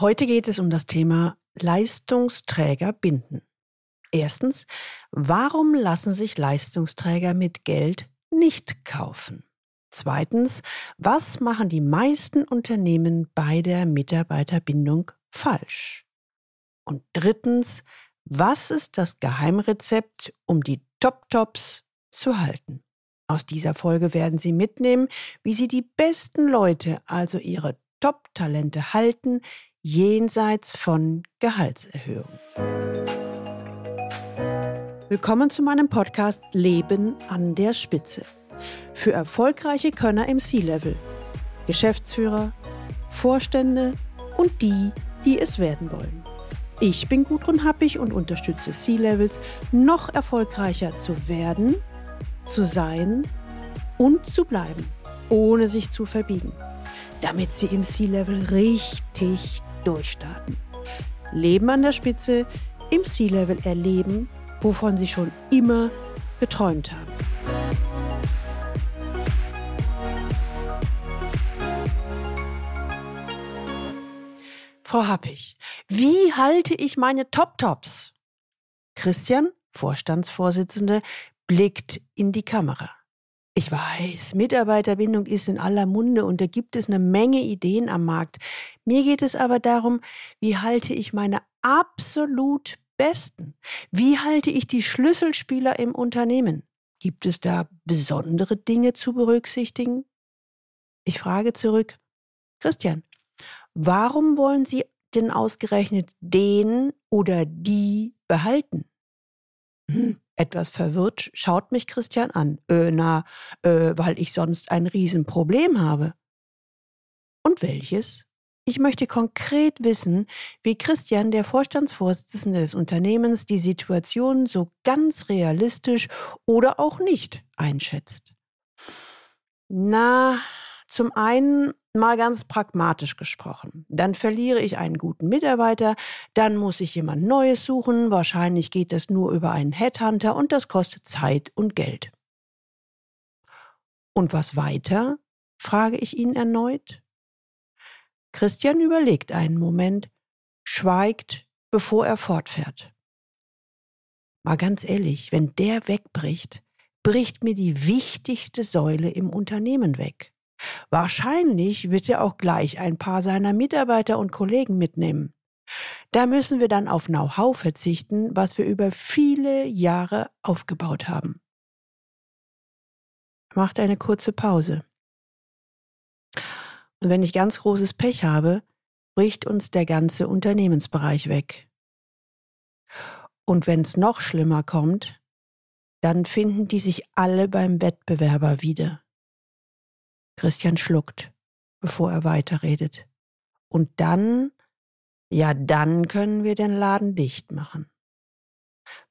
Heute geht es um das Thema Leistungsträger binden. Erstens, warum lassen sich Leistungsträger mit Geld nicht kaufen? Zweitens, was machen die meisten Unternehmen bei der Mitarbeiterbindung falsch? Und drittens, was ist das Geheimrezept, um die Top-Tops zu halten? Aus dieser Folge werden Sie mitnehmen, wie Sie die besten Leute, also Ihre Top-Talente halten, jenseits von Gehaltserhöhung. Willkommen zu meinem Podcast Leben an der Spitze. Für erfolgreiche Könner im C-Level, Geschäftsführer, Vorstände und die, die es werden wollen. Ich bin Gudrun Happig und unterstütze C-Levels, noch erfolgreicher zu werden, zu sein und zu bleiben, ohne sich zu verbiegen, damit sie im C-Level richtig durchstarten. Leben an der Spitze, im C-Level erleben, wovon sie schon immer geträumt haben. Frau Happig, wie halte ich meine Top-Tops? Christian, Vorstandsvorsitzende, blickt in die Kamera. Ich weiß, Mitarbeiterbindung ist in aller Munde und da gibt es eine Menge Ideen am Markt. Mir geht es aber darum, wie halte ich meine absolut besten? Wie halte ich die Schlüsselspieler im Unternehmen? Gibt es da besondere Dinge zu berücksichtigen? Ich frage zurück, Christian, warum wollen Sie denn ausgerechnet den oder die behalten? Hm, etwas verwirrt schaut mich Christian an. Äh, na, äh, weil ich sonst ein Riesenproblem habe. Und welches? Ich möchte konkret wissen, wie Christian, der Vorstandsvorsitzende des Unternehmens, die Situation so ganz realistisch oder auch nicht einschätzt. Na, zum einen mal ganz pragmatisch gesprochen. Dann verliere ich einen guten Mitarbeiter, dann muss ich jemand Neues suchen, wahrscheinlich geht das nur über einen Headhunter und das kostet Zeit und Geld. Und was weiter? frage ich ihn erneut. Christian überlegt einen Moment, schweigt, bevor er fortfährt. Mal ganz ehrlich, wenn der wegbricht, bricht mir die wichtigste Säule im Unternehmen weg. Wahrscheinlich wird er auch gleich ein paar seiner Mitarbeiter und Kollegen mitnehmen. Da müssen wir dann auf Know-how verzichten, was wir über viele Jahre aufgebaut haben. Macht eine kurze Pause. Und wenn ich ganz großes Pech habe, bricht uns der ganze Unternehmensbereich weg. Und wenn es noch schlimmer kommt, dann finden die sich alle beim Wettbewerber wieder. Christian schluckt, bevor er weiterredet. Und dann, ja, dann können wir den Laden dicht machen.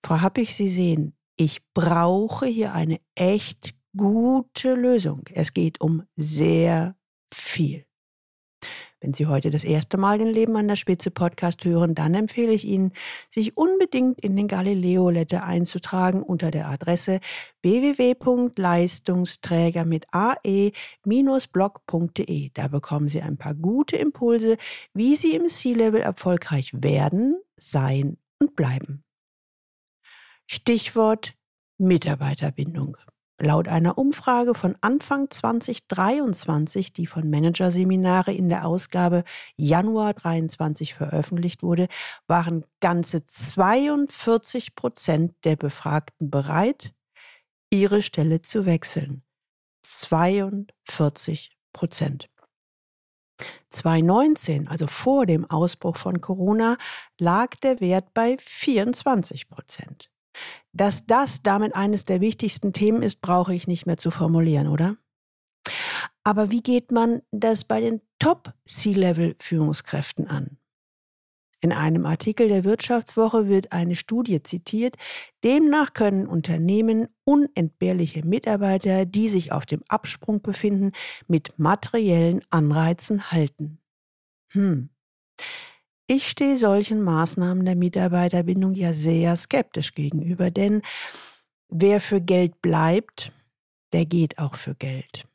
Frau Happig, Sie sehen, ich brauche hier eine echt gute Lösung. Es geht um sehr viel. Wenn Sie heute das erste Mal den Leben an der Spitze Podcast hören, dann empfehle ich Ihnen, sich unbedingt in den Galileo Letter einzutragen unter der Adresse www.leistungsträger mit ae-blog.de. Da bekommen Sie ein paar gute Impulse, wie Sie im C-Level erfolgreich werden, sein und bleiben. Stichwort Mitarbeiterbindung. Laut einer Umfrage von Anfang 2023, die von Managerseminare in der Ausgabe Januar 23 veröffentlicht wurde, waren ganze 42 Prozent der Befragten bereit, ihre Stelle zu wechseln. 42 Prozent. 2019, also vor dem Ausbruch von Corona, lag der Wert bei 24 Prozent. Dass das damit eines der wichtigsten Themen ist, brauche ich nicht mehr zu formulieren, oder? Aber wie geht man das bei den Top-C-Level-Führungskräften an? In einem Artikel der Wirtschaftswoche wird eine Studie zitiert. Demnach können Unternehmen unentbehrliche Mitarbeiter, die sich auf dem Absprung befinden, mit materiellen Anreizen halten. Hm. Ich stehe solchen Maßnahmen der Mitarbeiterbindung ja sehr skeptisch gegenüber, denn wer für Geld bleibt, der geht auch für Geld.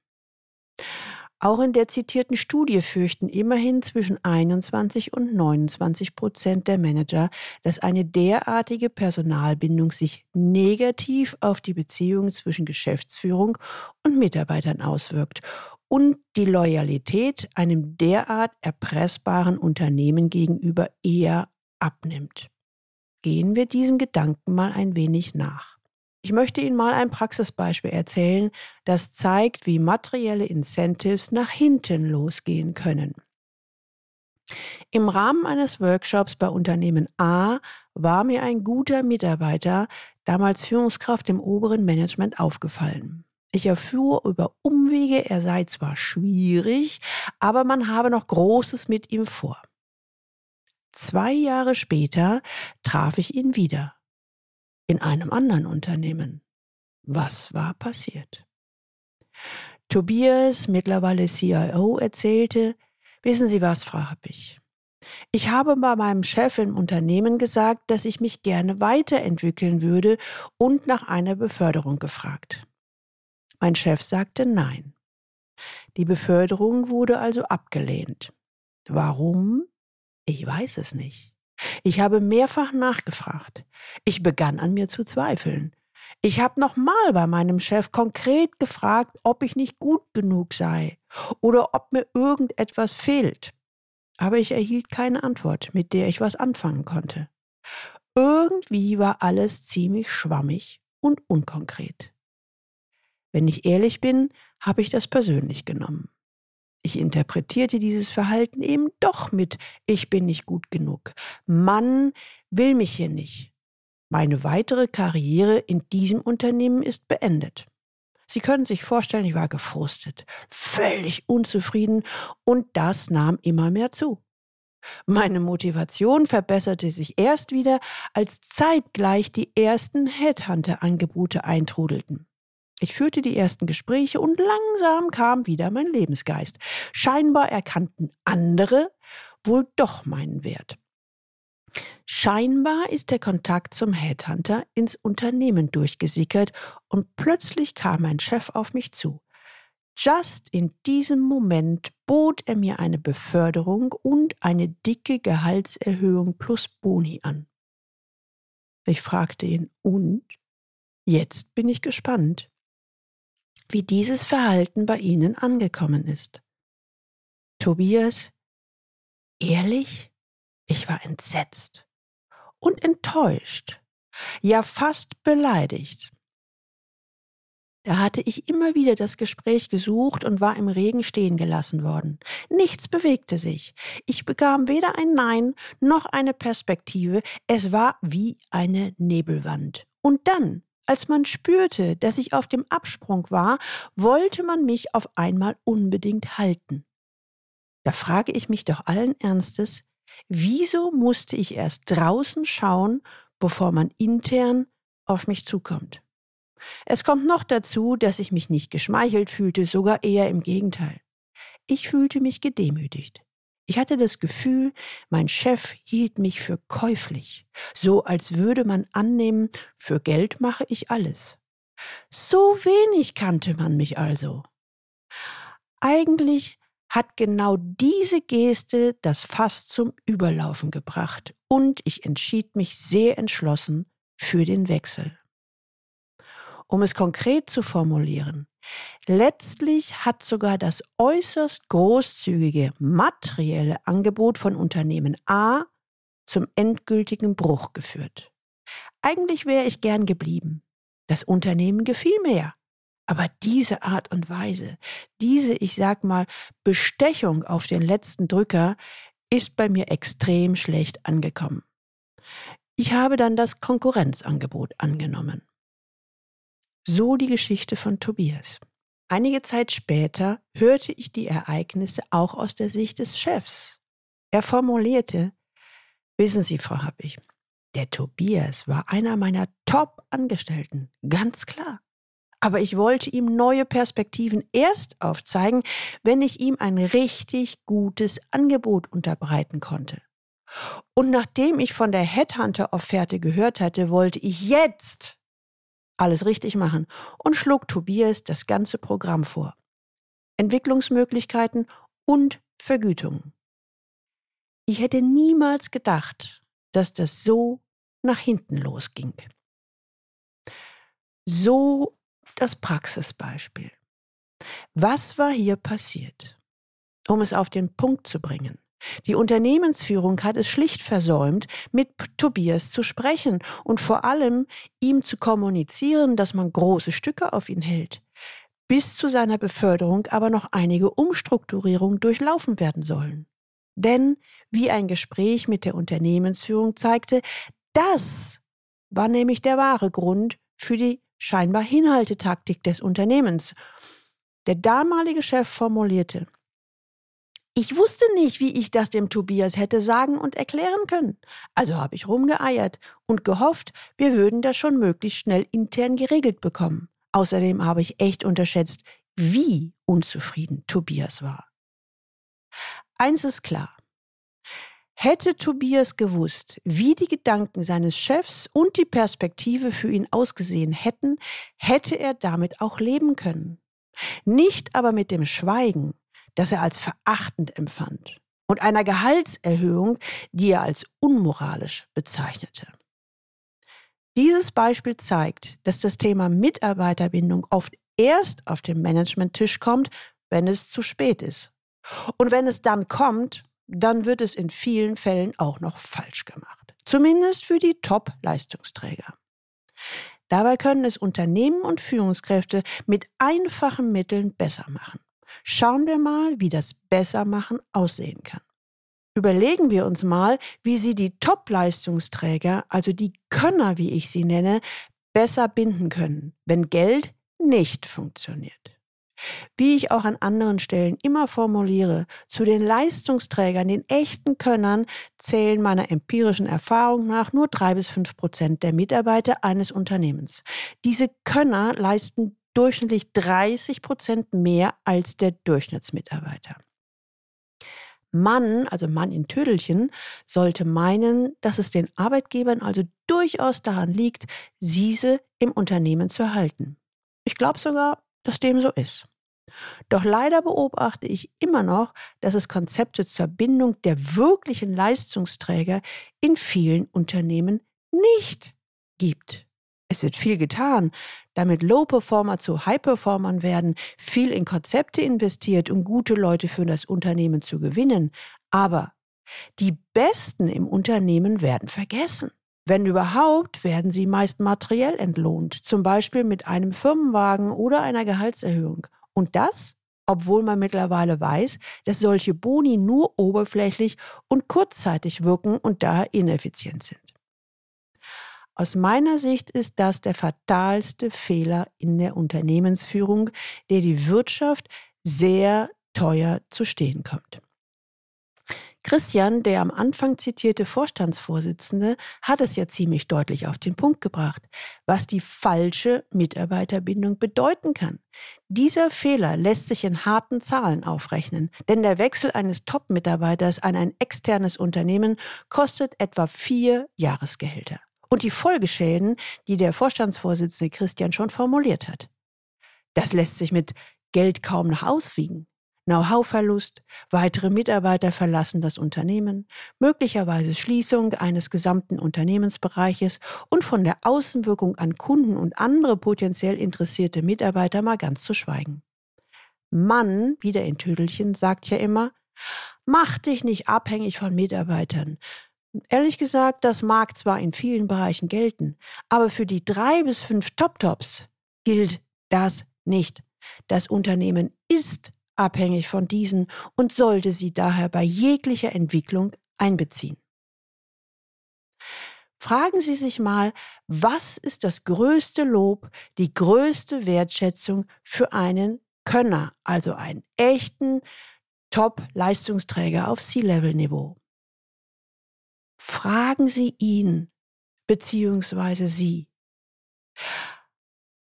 Auch in der zitierten Studie fürchten immerhin zwischen 21 und 29 Prozent der Manager, dass eine derartige Personalbindung sich negativ auf die Beziehung zwischen Geschäftsführung und Mitarbeitern auswirkt und die Loyalität einem derart erpressbaren Unternehmen gegenüber eher abnimmt. Gehen wir diesem Gedanken mal ein wenig nach. Ich möchte Ihnen mal ein Praxisbeispiel erzählen, das zeigt, wie materielle Incentives nach hinten losgehen können. Im Rahmen eines Workshops bei Unternehmen A war mir ein guter Mitarbeiter, damals Führungskraft im oberen Management, aufgefallen. Ich erfuhr über Umwege, er sei zwar schwierig, aber man habe noch Großes mit ihm vor. Zwei Jahre später traf ich ihn wieder in einem anderen Unternehmen. Was war passiert? Tobias, mittlerweile CIO, erzählte, wissen Sie was, Frau Happig? Ich habe bei meinem Chef im Unternehmen gesagt, dass ich mich gerne weiterentwickeln würde und nach einer Beförderung gefragt. Mein Chef sagte nein. Die Beförderung wurde also abgelehnt. Warum? Ich weiß es nicht. Ich habe mehrfach nachgefragt. Ich begann an mir zu zweifeln. Ich habe nochmal bei meinem Chef konkret gefragt, ob ich nicht gut genug sei oder ob mir irgendetwas fehlt. Aber ich erhielt keine Antwort, mit der ich was anfangen konnte. Irgendwie war alles ziemlich schwammig und unkonkret. Wenn ich ehrlich bin, habe ich das persönlich genommen. Ich interpretierte dieses Verhalten eben doch mit Ich bin nicht gut genug. Mann will mich hier nicht. Meine weitere Karriere in diesem Unternehmen ist beendet. Sie können sich vorstellen, ich war gefrustet, völlig unzufrieden und das nahm immer mehr zu. Meine Motivation verbesserte sich erst wieder, als zeitgleich die ersten Headhunter-Angebote eintrudelten. Ich führte die ersten Gespräche und langsam kam wieder mein Lebensgeist. Scheinbar erkannten andere wohl doch meinen Wert. Scheinbar ist der Kontakt zum Headhunter ins Unternehmen durchgesickert und plötzlich kam mein Chef auf mich zu. Just in diesem Moment bot er mir eine Beförderung und eine dicke Gehaltserhöhung plus Boni an. Ich fragte ihn, und? Jetzt bin ich gespannt wie dieses Verhalten bei Ihnen angekommen ist. Tobias, ehrlich? Ich war entsetzt und enttäuscht, ja fast beleidigt. Da hatte ich immer wieder das Gespräch gesucht und war im Regen stehen gelassen worden. Nichts bewegte sich. Ich bekam weder ein Nein noch eine Perspektive. Es war wie eine Nebelwand. Und dann, als man spürte, dass ich auf dem Absprung war, wollte man mich auf einmal unbedingt halten. Da frage ich mich doch allen Ernstes, wieso musste ich erst draußen schauen, bevor man intern auf mich zukommt? Es kommt noch dazu, dass ich mich nicht geschmeichelt fühlte, sogar eher im Gegenteil. Ich fühlte mich gedemütigt. Ich hatte das Gefühl, mein Chef hielt mich für käuflich, so als würde man annehmen, für Geld mache ich alles. So wenig kannte man mich also. Eigentlich hat genau diese Geste das Fass zum Überlaufen gebracht, und ich entschied mich sehr entschlossen für den Wechsel. Um es konkret zu formulieren, letztlich hat sogar das äußerst großzügige materielle Angebot von Unternehmen A zum endgültigen Bruch geführt. Eigentlich wäre ich gern geblieben. Das Unternehmen gefiel mir ja. Aber diese Art und Weise, diese, ich sag mal, Bestechung auf den letzten Drücker, ist bei mir extrem schlecht angekommen. Ich habe dann das Konkurrenzangebot angenommen. So die Geschichte von Tobias. Einige Zeit später hörte ich die Ereignisse auch aus der Sicht des Chefs. Er formulierte, wissen Sie, Frau Happig, der Tobias war einer meiner Top-Angestellten, ganz klar. Aber ich wollte ihm neue Perspektiven erst aufzeigen, wenn ich ihm ein richtig gutes Angebot unterbreiten konnte. Und nachdem ich von der Headhunter-Offerte gehört hatte, wollte ich jetzt alles richtig machen und schlug Tobias das ganze Programm vor. Entwicklungsmöglichkeiten und Vergütungen. Ich hätte niemals gedacht, dass das so nach hinten losging. So das Praxisbeispiel. Was war hier passiert? Um es auf den Punkt zu bringen. Die Unternehmensführung hat es schlicht versäumt, mit Tobias zu sprechen und vor allem ihm zu kommunizieren, dass man große Stücke auf ihn hält. Bis zu seiner Beförderung aber noch einige Umstrukturierungen durchlaufen werden sollen. Denn, wie ein Gespräch mit der Unternehmensführung zeigte, das war nämlich der wahre Grund für die scheinbar Hinhaltetaktik des Unternehmens. Der damalige Chef formulierte, ich wusste nicht, wie ich das dem Tobias hätte sagen und erklären können. Also habe ich rumgeeiert und gehofft, wir würden das schon möglichst schnell intern geregelt bekommen. Außerdem habe ich echt unterschätzt, wie unzufrieden Tobias war. Eins ist klar. Hätte Tobias gewusst, wie die Gedanken seines Chefs und die Perspektive für ihn ausgesehen hätten, hätte er damit auch leben können. Nicht aber mit dem Schweigen, das er als verachtend empfand, und einer Gehaltserhöhung, die er als unmoralisch bezeichnete. Dieses Beispiel zeigt, dass das Thema Mitarbeiterbindung oft erst auf den Managementtisch kommt, wenn es zu spät ist. Und wenn es dann kommt, dann wird es in vielen Fällen auch noch falsch gemacht. Zumindest für die Top-Leistungsträger. Dabei können es Unternehmen und Führungskräfte mit einfachen Mitteln besser machen. Schauen wir mal, wie das Bessermachen aussehen kann. Überlegen wir uns mal, wie Sie die Top-Leistungsträger, also die Könner, wie ich sie nenne, besser binden können, wenn Geld nicht funktioniert. Wie ich auch an anderen Stellen immer formuliere, zu den Leistungsträgern, den echten Könnern, zählen meiner empirischen Erfahrung nach nur drei bis fünf Prozent der Mitarbeiter eines Unternehmens. Diese Könner leisten durchschnittlich 30 Prozent mehr als der Durchschnittsmitarbeiter. Mann, also Mann in Tödelchen, sollte meinen, dass es den Arbeitgebern also durchaus daran liegt, diese im Unternehmen zu halten. Ich glaube sogar, dass dem so ist. Doch leider beobachte ich immer noch, dass es Konzepte zur Bindung der wirklichen Leistungsträger in vielen Unternehmen nicht gibt. Es wird viel getan, damit Low-Performer zu High-Performern werden, viel in Konzepte investiert, um gute Leute für das Unternehmen zu gewinnen. Aber die Besten im Unternehmen werden vergessen. Wenn überhaupt, werden sie meist materiell entlohnt, zum Beispiel mit einem Firmenwagen oder einer Gehaltserhöhung. Und das, obwohl man mittlerweile weiß, dass solche Boni nur oberflächlich und kurzzeitig wirken und daher ineffizient sind. Aus meiner Sicht ist das der fatalste Fehler in der Unternehmensführung, der die Wirtschaft sehr teuer zu stehen kommt. Christian, der am Anfang zitierte Vorstandsvorsitzende, hat es ja ziemlich deutlich auf den Punkt gebracht, was die falsche Mitarbeiterbindung bedeuten kann. Dieser Fehler lässt sich in harten Zahlen aufrechnen, denn der Wechsel eines Top-Mitarbeiters an ein externes Unternehmen kostet etwa vier Jahresgehälter. Und die Folgeschäden, die der Vorstandsvorsitzende Christian schon formuliert hat. Das lässt sich mit Geld kaum noch auswiegen. Know-how-Verlust, weitere Mitarbeiter verlassen das Unternehmen, möglicherweise Schließung eines gesamten Unternehmensbereiches und von der Außenwirkung an Kunden und andere potenziell interessierte Mitarbeiter mal ganz zu schweigen. Mann, wieder in Tödelchen, sagt ja immer, mach dich nicht abhängig von Mitarbeitern. Ehrlich gesagt, das mag zwar in vielen Bereichen gelten, aber für die drei bis fünf Top-Tops gilt das nicht. Das Unternehmen ist abhängig von diesen und sollte sie daher bei jeglicher Entwicklung einbeziehen. Fragen Sie sich mal, was ist das größte Lob, die größte Wertschätzung für einen Könner, also einen echten Top-Leistungsträger auf C-Level-Niveau? Fragen Sie ihn bzw. sie.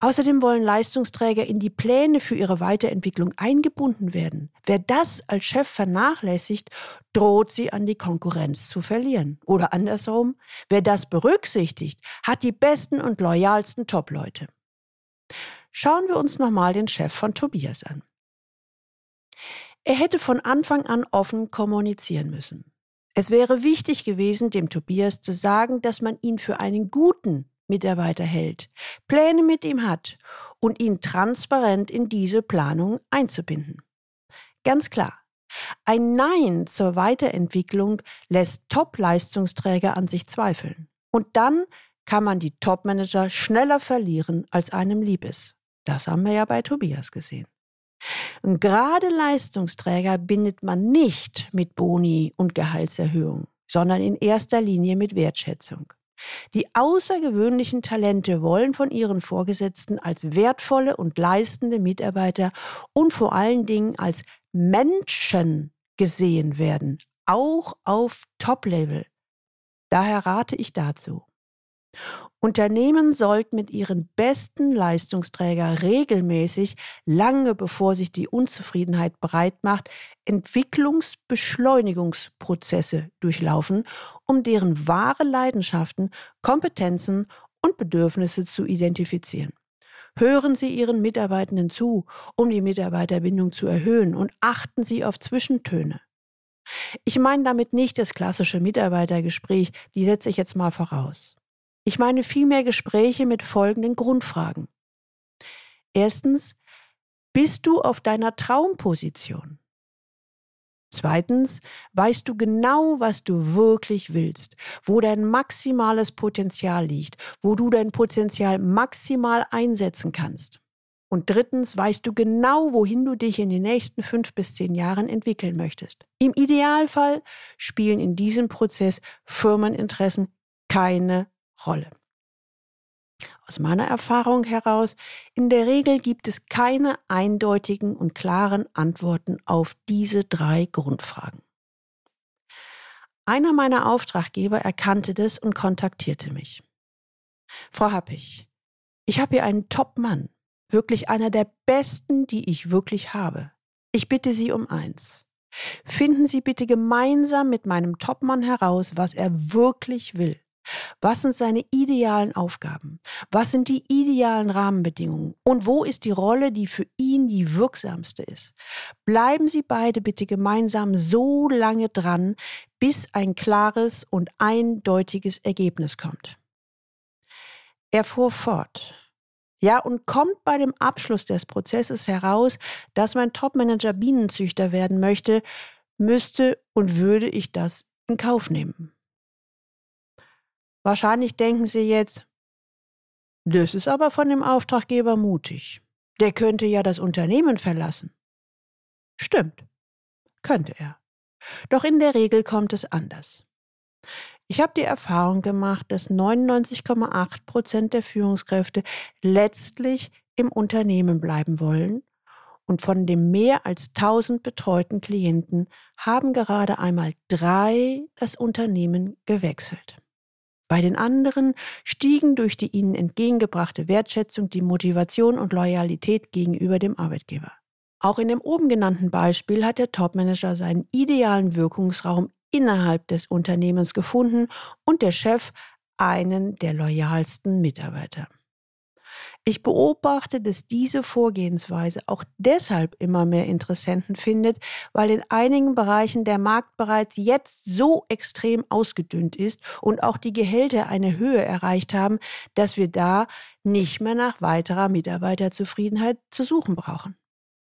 Außerdem wollen Leistungsträger in die Pläne für ihre Weiterentwicklung eingebunden werden. Wer das als Chef vernachlässigt, droht sie an die Konkurrenz zu verlieren. Oder andersherum, wer das berücksichtigt, hat die besten und loyalsten Top-Leute. Schauen wir uns nochmal den Chef von Tobias an. Er hätte von Anfang an offen kommunizieren müssen. Es wäre wichtig gewesen, dem Tobias zu sagen, dass man ihn für einen guten Mitarbeiter hält, Pläne mit ihm hat und ihn transparent in diese Planung einzubinden. Ganz klar, ein Nein zur Weiterentwicklung lässt Top-Leistungsträger an sich zweifeln. Und dann kann man die Top-Manager schneller verlieren, als einem lieb ist. Das haben wir ja bei Tobias gesehen. Und gerade Leistungsträger bindet man nicht mit Boni und Gehaltserhöhung, sondern in erster Linie mit Wertschätzung. Die außergewöhnlichen Talente wollen von ihren Vorgesetzten als wertvolle und leistende Mitarbeiter und vor allen Dingen als Menschen gesehen werden, auch auf Top-Level. Daher rate ich dazu. Unternehmen sollten mit ihren besten Leistungsträger regelmäßig, lange bevor sich die Unzufriedenheit breit macht, Entwicklungsbeschleunigungsprozesse durchlaufen, um deren wahre Leidenschaften, Kompetenzen und Bedürfnisse zu identifizieren. Hören Sie Ihren Mitarbeitenden zu, um die Mitarbeiterbindung zu erhöhen und achten Sie auf Zwischentöne. Ich meine damit nicht das klassische Mitarbeitergespräch, die setze ich jetzt mal voraus. Ich meine vielmehr Gespräche mit folgenden Grundfragen. Erstens, bist du auf deiner Traumposition? Zweitens, weißt du genau, was du wirklich willst, wo dein maximales Potenzial liegt, wo du dein Potenzial maximal einsetzen kannst. Und drittens, weißt du genau, wohin du dich in den nächsten fünf bis zehn Jahren entwickeln möchtest. Im Idealfall spielen in diesem Prozess Firmeninteressen keine Rolle. Aus meiner Erfahrung heraus, in der Regel gibt es keine eindeutigen und klaren Antworten auf diese drei Grundfragen. Einer meiner Auftraggeber erkannte das und kontaktierte mich. Frau Happig, ich habe hier einen Top-Mann, wirklich einer der besten, die ich wirklich habe. Ich bitte Sie um eins. Finden Sie bitte gemeinsam mit meinem Topmann heraus, was er wirklich will. Was sind seine idealen Aufgaben? Was sind die idealen Rahmenbedingungen? Und wo ist die Rolle, die für ihn die wirksamste ist? Bleiben Sie beide bitte gemeinsam so lange dran, bis ein klares und eindeutiges Ergebnis kommt. Er fuhr fort. Ja, und kommt bei dem Abschluss des Prozesses heraus, dass mein Topmanager Bienenzüchter werden möchte, müsste und würde ich das in Kauf nehmen. Wahrscheinlich denken Sie jetzt, das ist aber von dem Auftraggeber mutig. Der könnte ja das Unternehmen verlassen. Stimmt, könnte er. Doch in der Regel kommt es anders. Ich habe die Erfahrung gemacht, dass 99,8 Prozent der Führungskräfte letztlich im Unternehmen bleiben wollen und von den mehr als 1000 betreuten Klienten haben gerade einmal drei das Unternehmen gewechselt. Bei den anderen stiegen durch die ihnen entgegengebrachte Wertschätzung die Motivation und Loyalität gegenüber dem Arbeitgeber. Auch in dem oben genannten Beispiel hat der Topmanager seinen idealen Wirkungsraum innerhalb des Unternehmens gefunden und der Chef einen der loyalsten Mitarbeiter. Ich beobachte, dass diese Vorgehensweise auch deshalb immer mehr Interessenten findet, weil in einigen Bereichen der Markt bereits jetzt so extrem ausgedünnt ist und auch die Gehälter eine Höhe erreicht haben, dass wir da nicht mehr nach weiterer Mitarbeiterzufriedenheit zu suchen brauchen.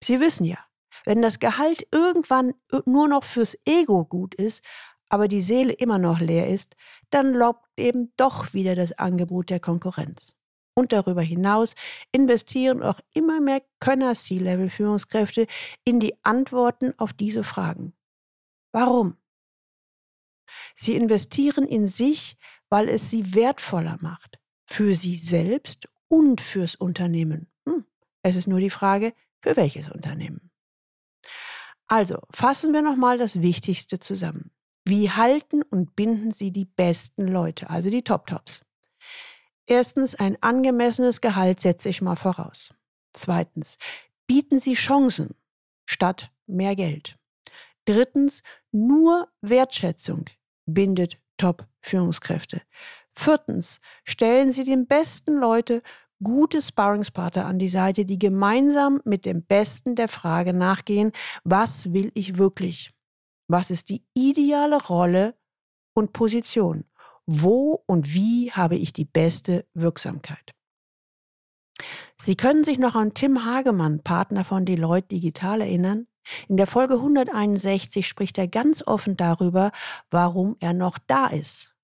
Sie wissen ja, wenn das Gehalt irgendwann nur noch fürs Ego gut ist, aber die Seele immer noch leer ist, dann lockt eben doch wieder das Angebot der Konkurrenz. Und darüber hinaus investieren auch immer mehr Könner C-Level-Führungskräfte in die Antworten auf diese Fragen. Warum? Sie investieren in sich, weil es sie wertvoller macht. Für sie selbst und fürs Unternehmen. Hm. Es ist nur die Frage, für welches Unternehmen. Also fassen wir nochmal das Wichtigste zusammen. Wie halten und binden Sie die besten Leute, also die Top-Tops? Erstens, ein angemessenes Gehalt setze ich mal voraus. Zweitens, bieten Sie Chancen statt mehr Geld. Drittens, nur Wertschätzung bindet Top-Führungskräfte. Viertens, stellen Sie den besten Leute gute Sparringspartner an die Seite, die gemeinsam mit dem Besten der Frage nachgehen, was will ich wirklich? Was ist die ideale Rolle und Position? Wo und wie habe ich die beste Wirksamkeit? Sie können sich noch an Tim Hagemann, Partner von Deloitte Digital, erinnern? In der Folge 161 spricht er ganz offen darüber, warum er noch da ist.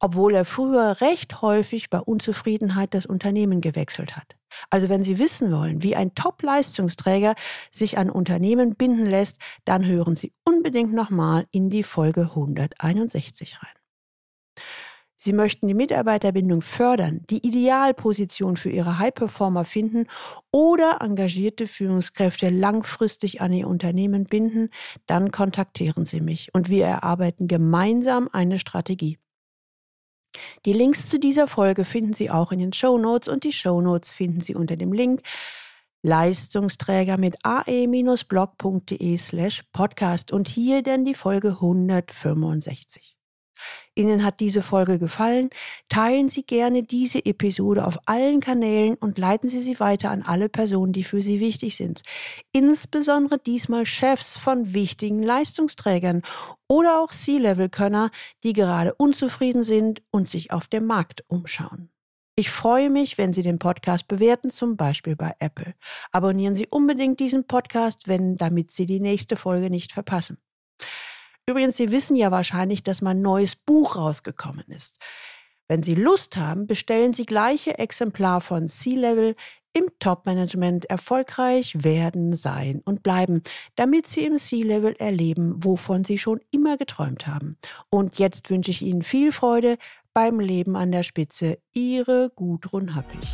Obwohl er früher recht häufig bei Unzufriedenheit das Unternehmen gewechselt hat. Also wenn Sie wissen wollen, wie ein Top-Leistungsträger sich an Unternehmen binden lässt, dann hören Sie unbedingt nochmal in die Folge 161 rein. Sie möchten die Mitarbeiterbindung fördern, die Idealposition für Ihre High-Performer finden oder engagierte Führungskräfte langfristig an Ihr Unternehmen binden, dann kontaktieren Sie mich und wir erarbeiten gemeinsam eine Strategie. Die Links zu dieser Folge finden Sie auch in den Show Notes und die Show Notes finden Sie unter dem Link Leistungsträger mit ae-blog.de slash podcast und hier dann die Folge 165. Ihnen hat diese Folge gefallen? Teilen Sie gerne diese Episode auf allen Kanälen und leiten Sie sie weiter an alle Personen, die für Sie wichtig sind. Insbesondere diesmal Chefs von wichtigen Leistungsträgern oder auch C-Level-Könner, die gerade unzufrieden sind und sich auf dem Markt umschauen. Ich freue mich, wenn Sie den Podcast bewerten, zum Beispiel bei Apple. Abonnieren Sie unbedingt diesen Podcast, wenn, damit Sie die nächste Folge nicht verpassen. Übrigens, Sie wissen ja wahrscheinlich, dass mein neues Buch rausgekommen ist. Wenn Sie Lust haben, bestellen Sie gleiche Exemplar von C-Level im Top-Management erfolgreich werden, sein und bleiben, damit Sie im C-Level erleben, wovon Sie schon immer geträumt haben. Und jetzt wünsche ich Ihnen viel Freude beim Leben an der Spitze. Ihre Gudrun Happig.